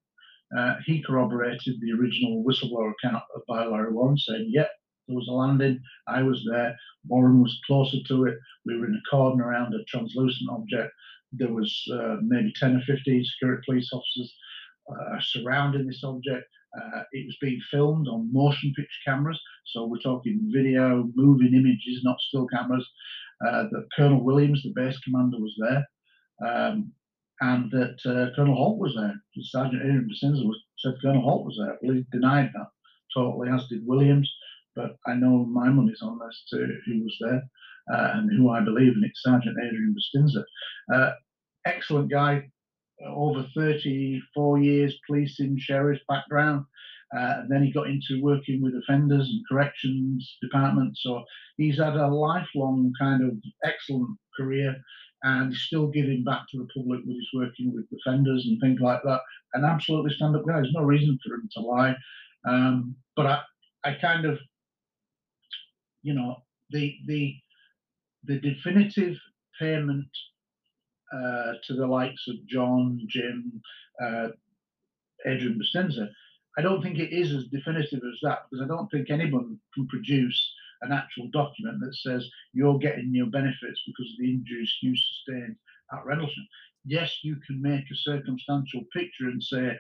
Uh, he corroborated the original whistleblower account by Larry Warren, saying, "Yep, there was a landing. I was there. Warren was closer to it. We were in a cordon around a translucent object. There was uh, maybe 10 or 15 security police officers uh, surrounding this object. Uh, it was being filmed on motion picture cameras, so we're talking video, moving images, not still cameras. Uh, that Colonel Williams, the base commander, was there." Um, and that uh, Colonel Halt was there. Sergeant Adrian Bustinza was said Colonel Halt was there. Well, he denied that totally, as did Williams. But I know my money's on this to who was there uh, and who I believe in. It's Sergeant Adrian Bustinza. Uh, excellent guy, over 34 years policing, sheriff background. Uh, and then he got into working with offenders and corrections departments. So he's had a lifelong kind of excellent career and still giving back to the public with his working with offenders and things like that. An absolutely stand up guy. There's no reason for him to lie. Um, but I, I kind of, you know, the the the definitive payment uh, to the likes of John, Jim, uh, Adrian Bustinza, I don't think it is as definitive as that because I don't think anyone can produce an actual document that says you're getting your benefits because of the injuries you sustained at Rendlesham. Yes, you can make a circumstantial picture and say,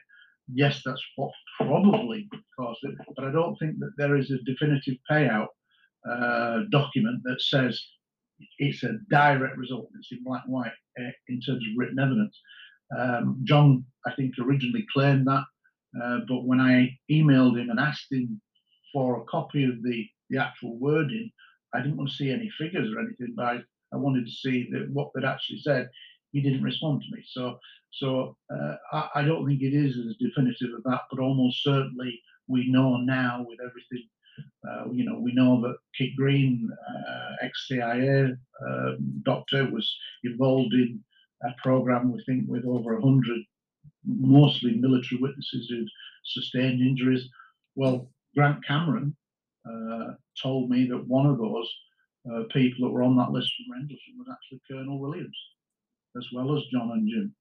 yes, that's what probably caused it, but I don't think that there is a definitive payout uh, document that says it's a direct result. It's in black and white in terms of written evidence. Um, John, I think, originally claimed that, uh, but when I emailed him and asked him for a copy of the the actual wording. I didn't want to see any figures or anything, but I, I wanted to see that what they'd actually said. He didn't respond to me, so so uh, I, I, don't think it is as definitive as that, but almost certainly we know now with everything. Uh, you know, we know that Kit Green, uh, ex-CIA um, doctor, was involved in a program. We think with over a hundred, mostly military witnesses who sustained injuries. Well, Grant Cameron, uh, told me that one of those uh, people that were on that list from Rendlesham was actually Colonel Williams, as well as John and Jim.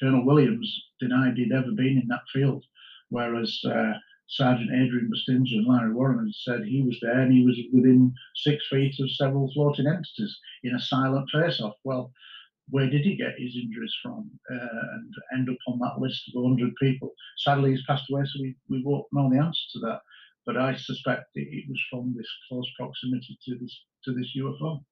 Colonel Williams denied he'd ever been in that field, whereas uh, Sergeant Adrian Bustinza and Larry Warren said he was there and he was within six feet of several floating entities in a silent face-off. Well, where did he get his injuries from uh, and end up on that list of 100 people? Sadly, he's passed away, so we, we won't know the answer to that but I suspect it was from this close proximity to this to this UFO.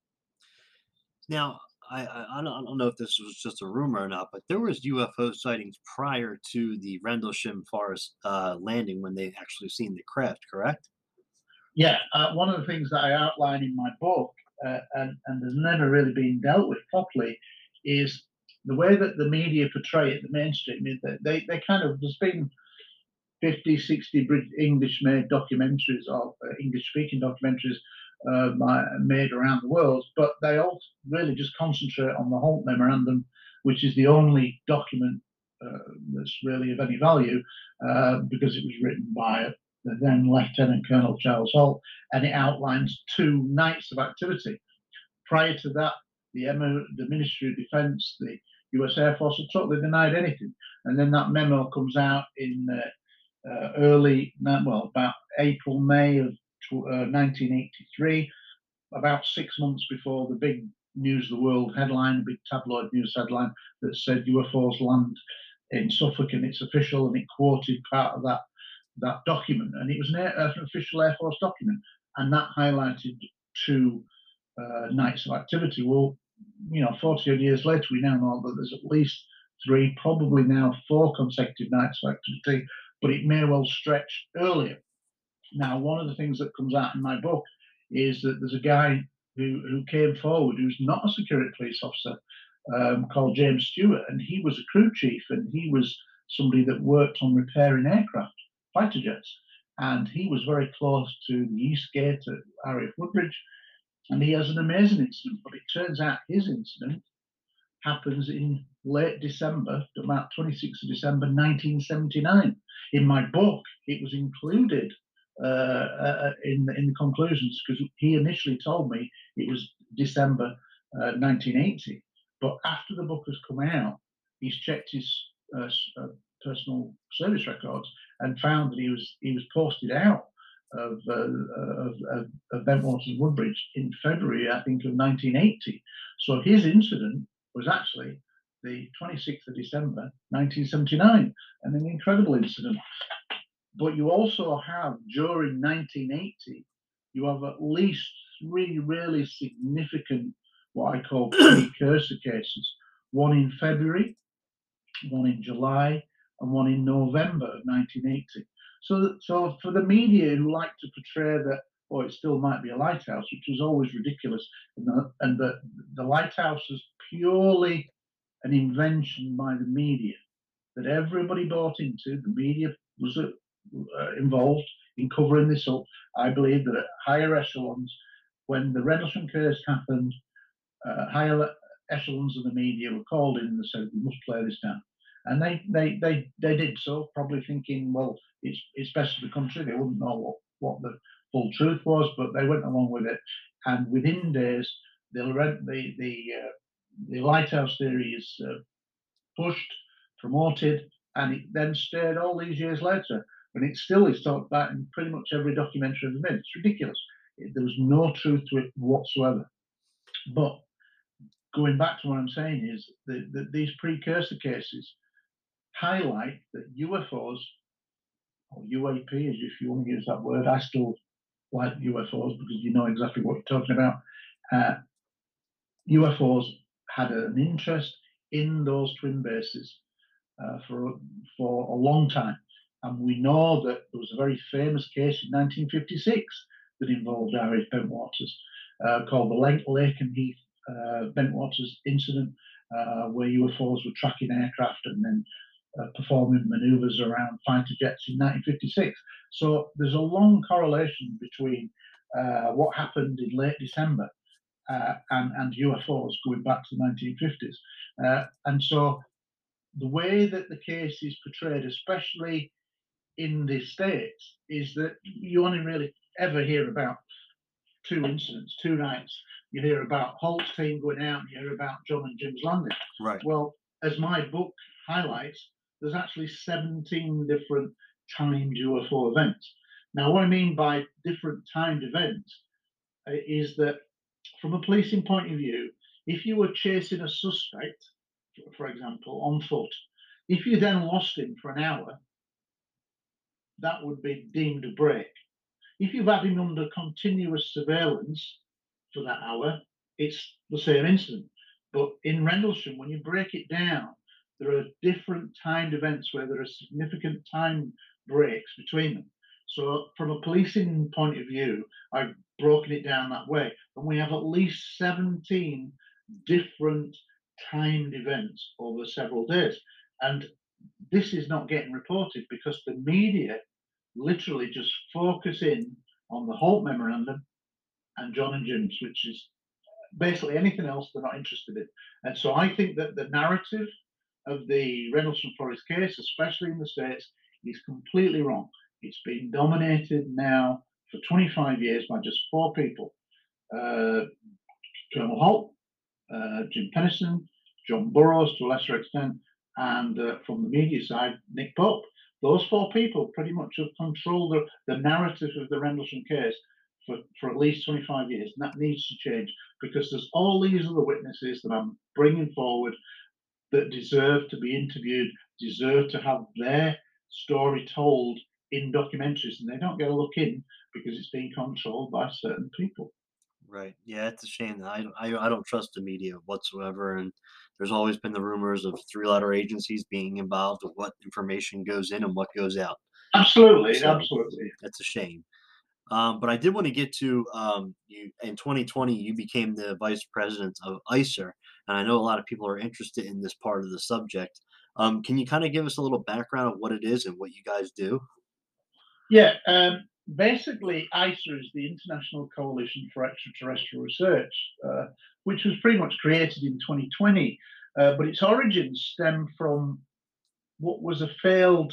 Now, I, I, I don't know if this was just a rumor or not, but there was UFO sightings prior to the Rendlesham Forest uh, landing when they actually seen the craft, correct? Yeah, uh, one of the things that I outline in my book, uh, and, and has never really been dealt with properly, is the way that the media portray it, the mainstream, is they, they kind of, there's been 50, 60 English made documentaries or uh, English speaking documentaries uh, made around the world, but they all really just concentrate on the Halt Memorandum, which is the only document uh, that's really of any value uh, because it was written by the then Lieutenant Colonel Charles Halt and it outlines two nights of activity. Prior to that, the, the Ministry of Defense, the US Air Force had totally denied anything. And then that memo comes out in uh, uh, early, well, about April, May of 1983. Uh, about six months before the big news of the world headline, a big tabloid news headline that said UFOs land in Suffolk and it's official, and it quoted part of that that document, and it was an, air, an official Air Force document, and that highlighted two uh, nights of activity. Well, you know, 40 odd years later, we now know that there's at least three, probably now four consecutive nights of activity, but it may well stretch earlier. Now, one of the things that comes out in my book is that there's a guy who, who came forward who's not a security police officer um, called James Stewart, and he was a crew chief and he was somebody that worked on repairing aircraft, fighter jets. And he was very close to the East Gate at RAF Woodbridge, and he has an amazing incident. But it turns out his incident happens in late December, about 26th of December 1979. In my book, it was included in, in the conclusions because he initially told me it was December uh, 1980. But after the book has come out, he's checked his uh, uh, personal service records and found that he was he was posted out of, uh, of, of, of Bentwaters Woodbridge in February, I think, of 1980. So his incident was actually the 26th of December 1979, and an incredible incident. But you also have during 1980, you have at least three really significant what I call precursor cases. One in February, one in July, and one in November of 1980. So, so for the media who like to portray that, oh, it still might be a lighthouse, which is always ridiculous, and, the, and the, the lighthouse is purely an invention by the media that everybody bought into. The media was uh, involved in covering this up. I believe that at higher echelons, when the Rendlesham case happened, uh, higher echelons of the media were called in and said, we must play this down. And they, they, they, they did so, probably thinking, well, it's, it's best for the country. They wouldn't know what, what the full truth was, but they went along with it. And within days, the, the, the, uh, the lighthouse theory is uh, pushed, promoted, and it then stayed all these years later. And it still is talked about in pretty much every documentary ever made. It's ridiculous. There was no truth to it whatsoever. But going back to what I'm saying is that, that these precursor cases highlight that UFOs or UAP, if you want to use that word, I still like UFOs because you know exactly what you're talking about. Uh, UFOs had an interest in those twin bases uh, for for a long time, and we know that there was a very famous case in 1956 that involved RAF Bentwaters uh, called the Lake Lakenheath uh, Bentwaters incident, uh, where UFOs were tracking aircraft and then uh, performing maneuvers around fighter jets in 1956. So there's a long correlation between uh, what happened in late December uh, and, and UFOs going back to the 1950s. Uh, and so the way that the case is portrayed, especially in the States, is that you only really ever hear about two incidents, two nights you hear about Halt's team going out, and you hear about John and Jim's landing. Right. Well, as my book highlights, there's actually 17 different timed UFO events. Now, what I mean by different timed events uh, is that from a policing point of view, if you were chasing a suspect, for example, on foot, if you then lost him for an hour, that would be deemed a break. If you've had him under continuous surveillance for that hour, it's the same incident. But in Rendlesham, when you break it down, there are different timed events where there are significant time breaks between them. So, from a policing point of view, I've broken it down that way. And we have at least 17 different timed events over several days. And this is not getting reported because the media literally just focus in on the Halt Memorandum and John and Jim's, which is basically anything else they're not interested in. And so I think that the narrative of the Rendlesham Forest case, especially in the States, is completely wrong. It's been dominated now for 25 years by just four people uh, Colonel Halt, uh, Jim Penniston, John Burroughs to a lesser extent, and uh, from the media side, Nick Pope. Those four people pretty much have controlled the, the narrative of the Rendlesham case for, for at least 25 years. And that needs to change because there's all these other witnesses that I'm bringing forward that deserve to be interviewed, deserve to have their story told in documentaries, and they don't get a look in because it's being controlled by certain people. Right. Yeah, it's a shame I, I I don't trust the media whatsoever, and there's always been the rumors of three-letter agencies being involved with what information goes in and what goes out. Absolutely, So- absolutely. That's a shame. Um, but I did want to get to um, you in 2020. You became the vice president of ICER, and I know a lot of people are interested in this part of the subject. Um, can you kind of give us a little background of what it is and what you guys do? Yeah, um, basically, ICER is the International Coalition for Extraterrestrial Research, uh, which was pretty much created in 2020, uh, but its origins stem from what was a failed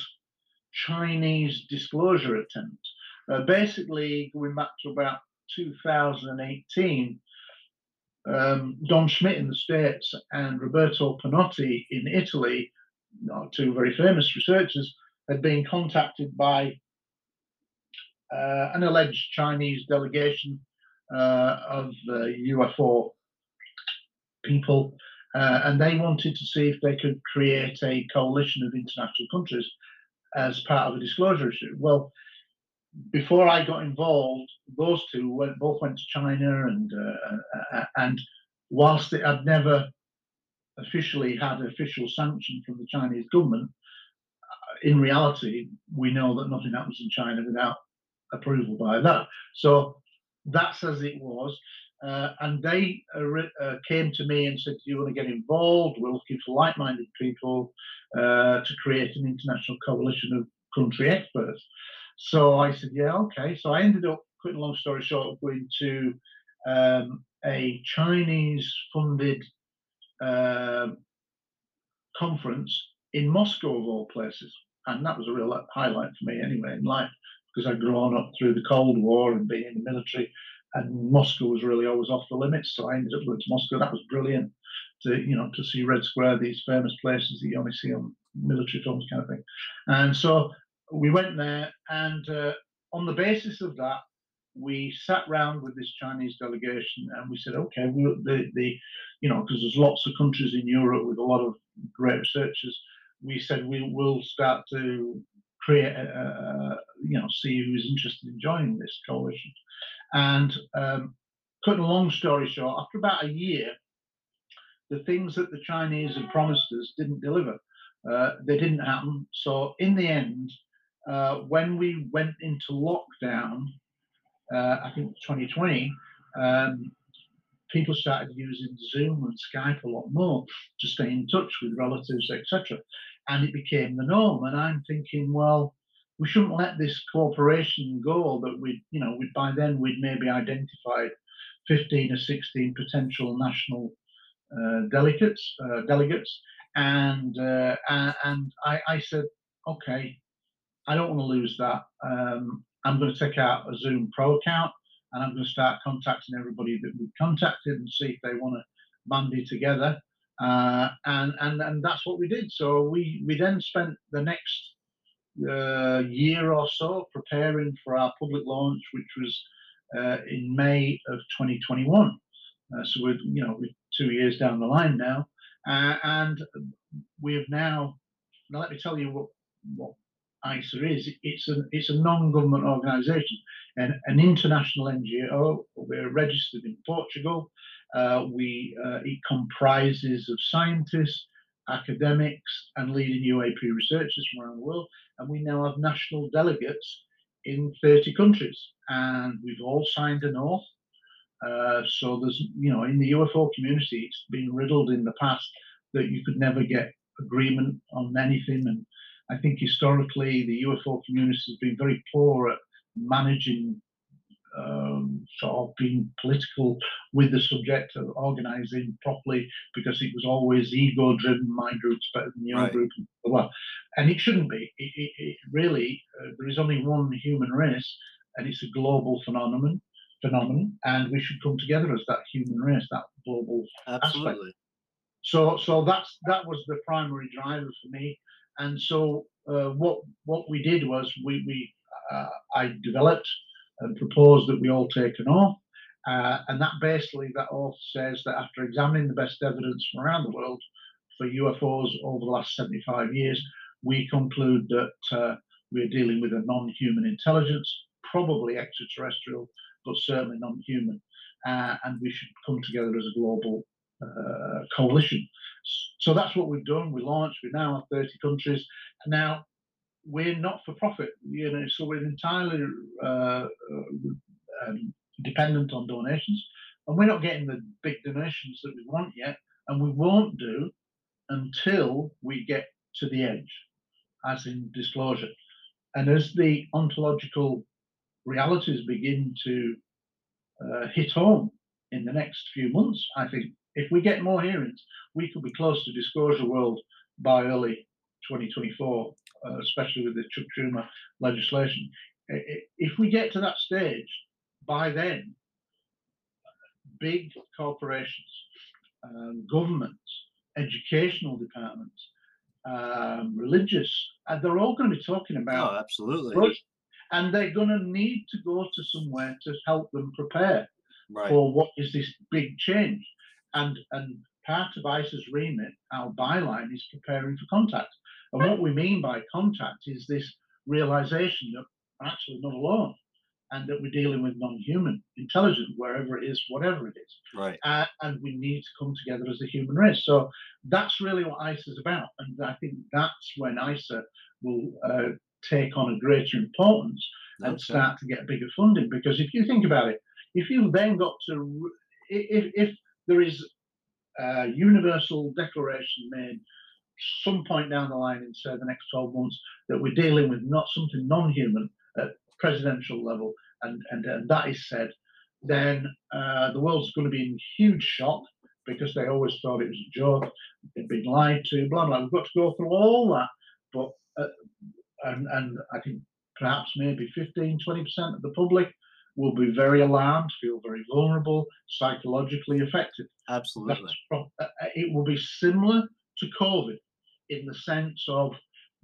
Chinese disclosure attempt. Uh, basically, going back to about 2018, um, Don Schmitt in the States and Roberto Pinotti in Italy, two very famous researchers, had been contacted by an alleged Chinese delegation uh, of uh, UFO people, uh, and they wanted to see if they could create a coalition of international countries as part of a disclosure issue. Well, before I got involved, those two went, both went to China, and uh, uh, and whilst it had never officially had official sanction from the Chinese government, in reality, we know that nothing happens in China without approval by that. So that's as it was. Uh, and they uh, uh, came to me and said, Do you want to get involved? We're looking for like minded people uh, to create an international coalition of country experts. So I said, Yeah, okay. So I ended up, quite a long story short, going to um, a Chinese funded um conference in Moscow, of all places. And that was a real highlight for me, anyway, in life, because I'd grown up through the Cold War and being in the military, and Moscow was really always off the limits. So I ended up going to Moscow. That was brilliant to, you know, to see Red Square, these famous places that you only see on military films, kind of thing. And so we went there, and uh, on the basis of that, we sat round with this Chinese delegation, and we said, okay, we, the the, you know, because there's lots of countries in Europe with a lot of great researchers. We said we will start to create, you know, see who's interested in joining this coalition. And um, cutting a long story short, after about a year, the things that the Chinese had promised us didn't deliver. Uh, they didn't happen. So in the end, uh, when we went into lockdown, uh, I think 2020, um, people started using Zoom and Skype a lot more to stay in touch with relatives, etc. And it became the norm. And I'm thinking, well, we shouldn't let this cooperation go that we, you know, we, by then we'd maybe identified 15 or 16 potential national uh, delegates, uh, delegates, and uh, and, and I, I, said, okay, I don't want to lose that. Um, I'm going to take out a Zoom Pro account, and I'm going to start contacting everybody that we've contacted and see if they want to bandy together. Uh, and and and that's what we did. So we we then spent the next uh, year or so preparing for our public launch, which was uh, in May of 2021. Uh, so we're you know we're two years down the line now, uh, and we have now. Now let me tell you what what ICER is. It's a it's a non-government organisation, and an international NGO. We're registered in Portugal. Uh, we uh, it comprises of scientists, academics, and leading UAP researchers from around the world. And we now have national delegates in 30 countries, and we've all signed an oath. Uh, so there's, you know, in the UFO community, it's been riddled in the past that you could never get agreement on anything. And I think historically, the UFO community has been very poor at managing, um, sort of being political with the subject of organizing properly because it was always ego driven. My group's better than your Right. group, and blah, blah. And it shouldn't be. It, it, it really, uh, there is only one human race, and it's a global phenomenon. Phenomenon, and we should come together as that human race, that global Absolutely. so so that's that was the primary driver for me and so uh, what what we did was we we uh, i developed and proposed that we all take an oath. Uh, and that basically, that oath says that after examining the best evidence from around the world for UFOs over the last 75 years, we conclude that uh, we're dealing with a non-human intelligence, probably extraterrestrial, but certainly non-human. Uh, and we should come together as a global uh, coalition. So that's what we've done. We launched. We now have 30 countries. Now we're not for profit, you know, so we're entirely uh, um, dependent on donations, and we're not getting the big donations that we want yet, and we won't do until we get to the edge, as in disclosure. And as the ontological realities begin to uh, hit home in the next few months, I think if we get more hearings, we could be close to disclosure world by early 2024, uh, especially with the Chuck Schumer legislation. If we get to that stage, by then, big corporations, um, governments, educational departments, um, religious, and they're all going to be talking about. Oh, absolutely. And they're going to need to go to somewhere to help them prepare right. for what is this big change. And and part of ICER's remit, our byline, is preparing for contact. And what we mean by contact is this realization that we're actually not alone and that we're dealing with non-human intelligence wherever it is whatever it is. Right. Uh, and we need to come together as a human race. So that's really what ICER is about. And i think that's when ICER will uh, take on a greater importance okay. and start to get bigger funding. Because if you think about it if you then got to if, if there is a universal declaration made some point down the line in say the next 12 months that we're dealing with not something non-human at presidential level and and, and that is said then uh, the world's going to be in huge shock because they always thought it was a joke they'd been lied to blah blah we've got to go through all that but uh, and and i think perhaps maybe 15 20% of the public will be very alarmed, feel very vulnerable, psychologically affected. Absolutely. Uh, uh, it will be similar to COVID in the sense of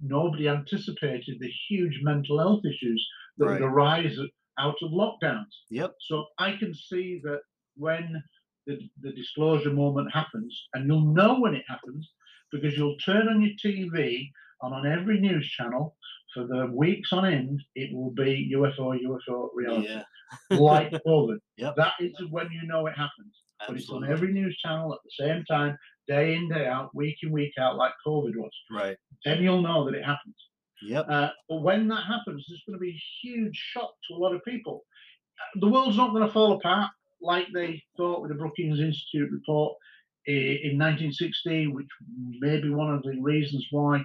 nobody anticipated the huge mental health issues that right. would arise out of lockdowns. Yep. So I can see that when the, the disclosure moment happens, and you'll know when it happens because you'll turn on your TV and on every news channel for the weeks on end, it will be UFO, UFO reality. Yeah. like COVID. Yep. That is when you know it happens. Absolutely. But it's on every news channel at the same time, day in, day out, week in, week out, like COVID was. Right. Then you'll know that it happens. Yep. Uh, but when that happens, there's going to be a huge shock to a lot of people. The world's not going to fall apart like they thought with the Brookings Institute report in 1960, which may be one of the reasons why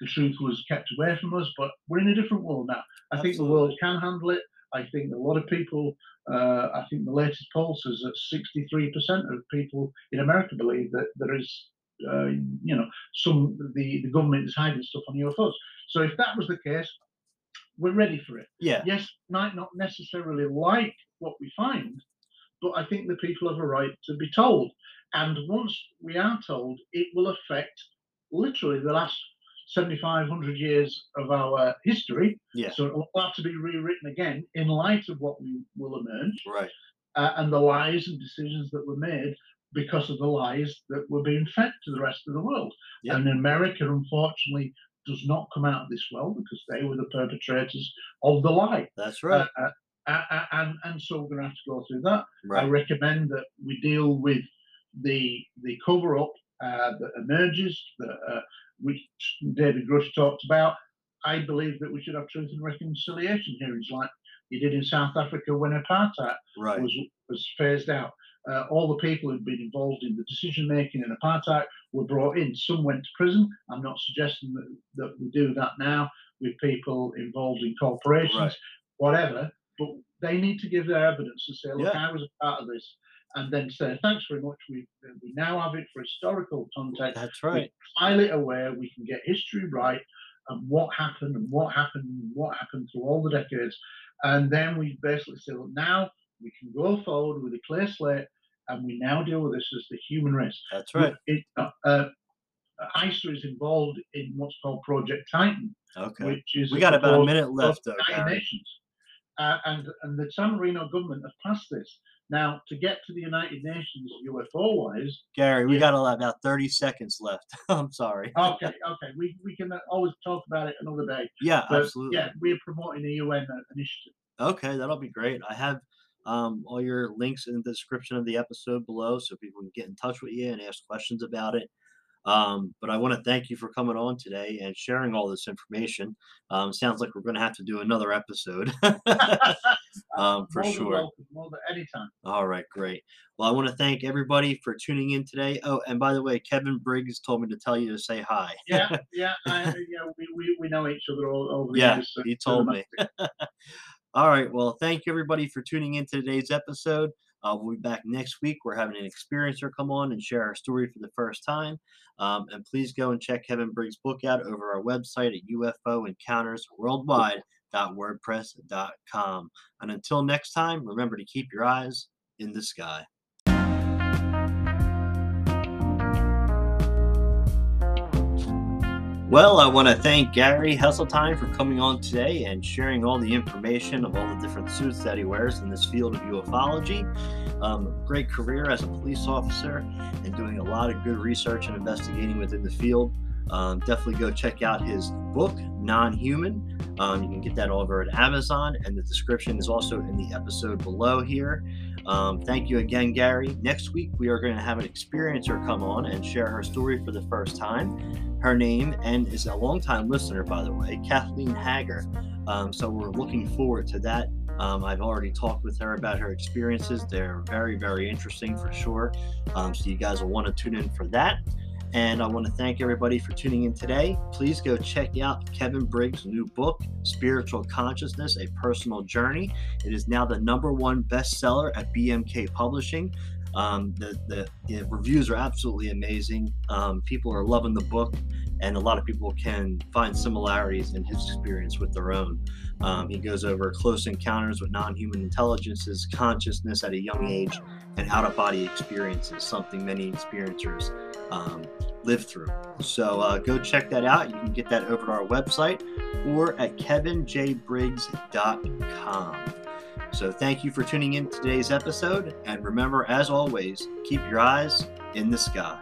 the truth was kept away from us. But we're in a different world now. I Absolutely. think the world can handle it. I think a lot of people, uh, I think the latest poll says that 63% of people in America believe that there is, uh, you know, some, the, the government is hiding stuff on UFOs. So if that was the case, we're ready for it. Yeah. Yes, might not necessarily like what we find, but I think the people have a right to be told. And once we are told, it will affect literally the last 7,500 years of our history. Yeah. So it will have to be rewritten again in light of what we will emerge. Right. Uh, and the lies and decisions that were made because of the lies that were being fed to the rest of the world. Yep. And America, unfortunately, does not come out of this well because they were the perpetrators of the lie. That's right. Uh, uh, uh and and so we're going to have to go through that. Right. I recommend that we deal with the the cover up uh, that emerges, that uh, which David Grusch talked about. I believe that we should have truth and reconciliation hearings like you did in South Africa when apartheid right. was was phased out. Uh, all the people who'd been involved in the decision making in apartheid were brought in. Some went to prison. I'm not suggesting that, that we do that now with people involved in corporations, right. whatever. But they need to give their evidence and say, look, yeah. I was a part of this and then say, thanks very much. We, we now have it for historical context. That's right. We're highly aware we can get history right and what happened and what happened and what happened through all the decades. And then we basically say, well, now we can go forward with a clear slate and we now deal with this as the human race. That's right. It, uh, uh, ICER is involved in what's called Project Titan. Okay. Which is we got about a minute left, though. Nations Uh, and and the San Marino government have passed this. Now, to get to the United Nations UFO wise, Gary, we Yeah. got about 30 seconds left. I'm sorry. okay, okay, we, we can always talk about it another day. Yeah, But absolutely. yeah, we're promoting a UN initiative. Okay, that'll be great. I have um, all your links in the description of the episode below so people can get in touch with you and ask questions about it. Um, but I want to thank you for coming on today and sharing all this information. Um, sounds like we're going to have to do another episode um, for sure. anytime. All right, great. Well, I want to thank everybody for tuning in today. Oh, and by the way, Kevin Briggs told me to tell you to say hi. Yeah, yeah, I, yeah. We, we, we know each other all over the Yeah, years. so- he told me. All right. Well, thank you everybody for tuning in to today's episode. Uh, we'll be back next week. We're having an experiencer come on and share our story for the first time. Um, and please go and check Kevin Briggs' book out over our website at UFO Encounters Worldwide.wordpress.com. And until next time, remember to keep your eyes in the sky. Well, I want to thank Gary Heseltine for coming on today and sharing all the information of all the different suits that he wears in this field of ufology. Um, great career as a police officer and doing a lot of good research and investigating within the field. Um, definitely go check out his book, Non Human. Um, you can get that over at Amazon, and the description is also in the episode below here. Um, thank you again, Gary. Next week, we are going to have an experiencer come on and share her story for the first time. Her name, and is a longtime listener, by the way, Kathleen Hager. Um, so we're looking forward to that. Um, I've already talked with her about her experiences. They're very, very interesting for sure. Um, so you guys will want to tune in for that. And I want to thank everybody for tuning in today. Please go check out Kevin Briggs' new book, Spiritual Consciousness A Personal Journey. It is now the number one bestseller at BMK Publishing. Um, the, the, the reviews are absolutely amazing. Um, people are loving the book, and a lot of people can find similarities in his experience with their own. Um, he goes over close encounters with non human intelligences, consciousness at a young age, and out of body experiences, something many experiencers um, live through. So uh, go check that out. You can get that over to our website or at kevinjbriggs.com. So thank you for tuning in to today's episode. And remember, as always, keep your eyes in the sky.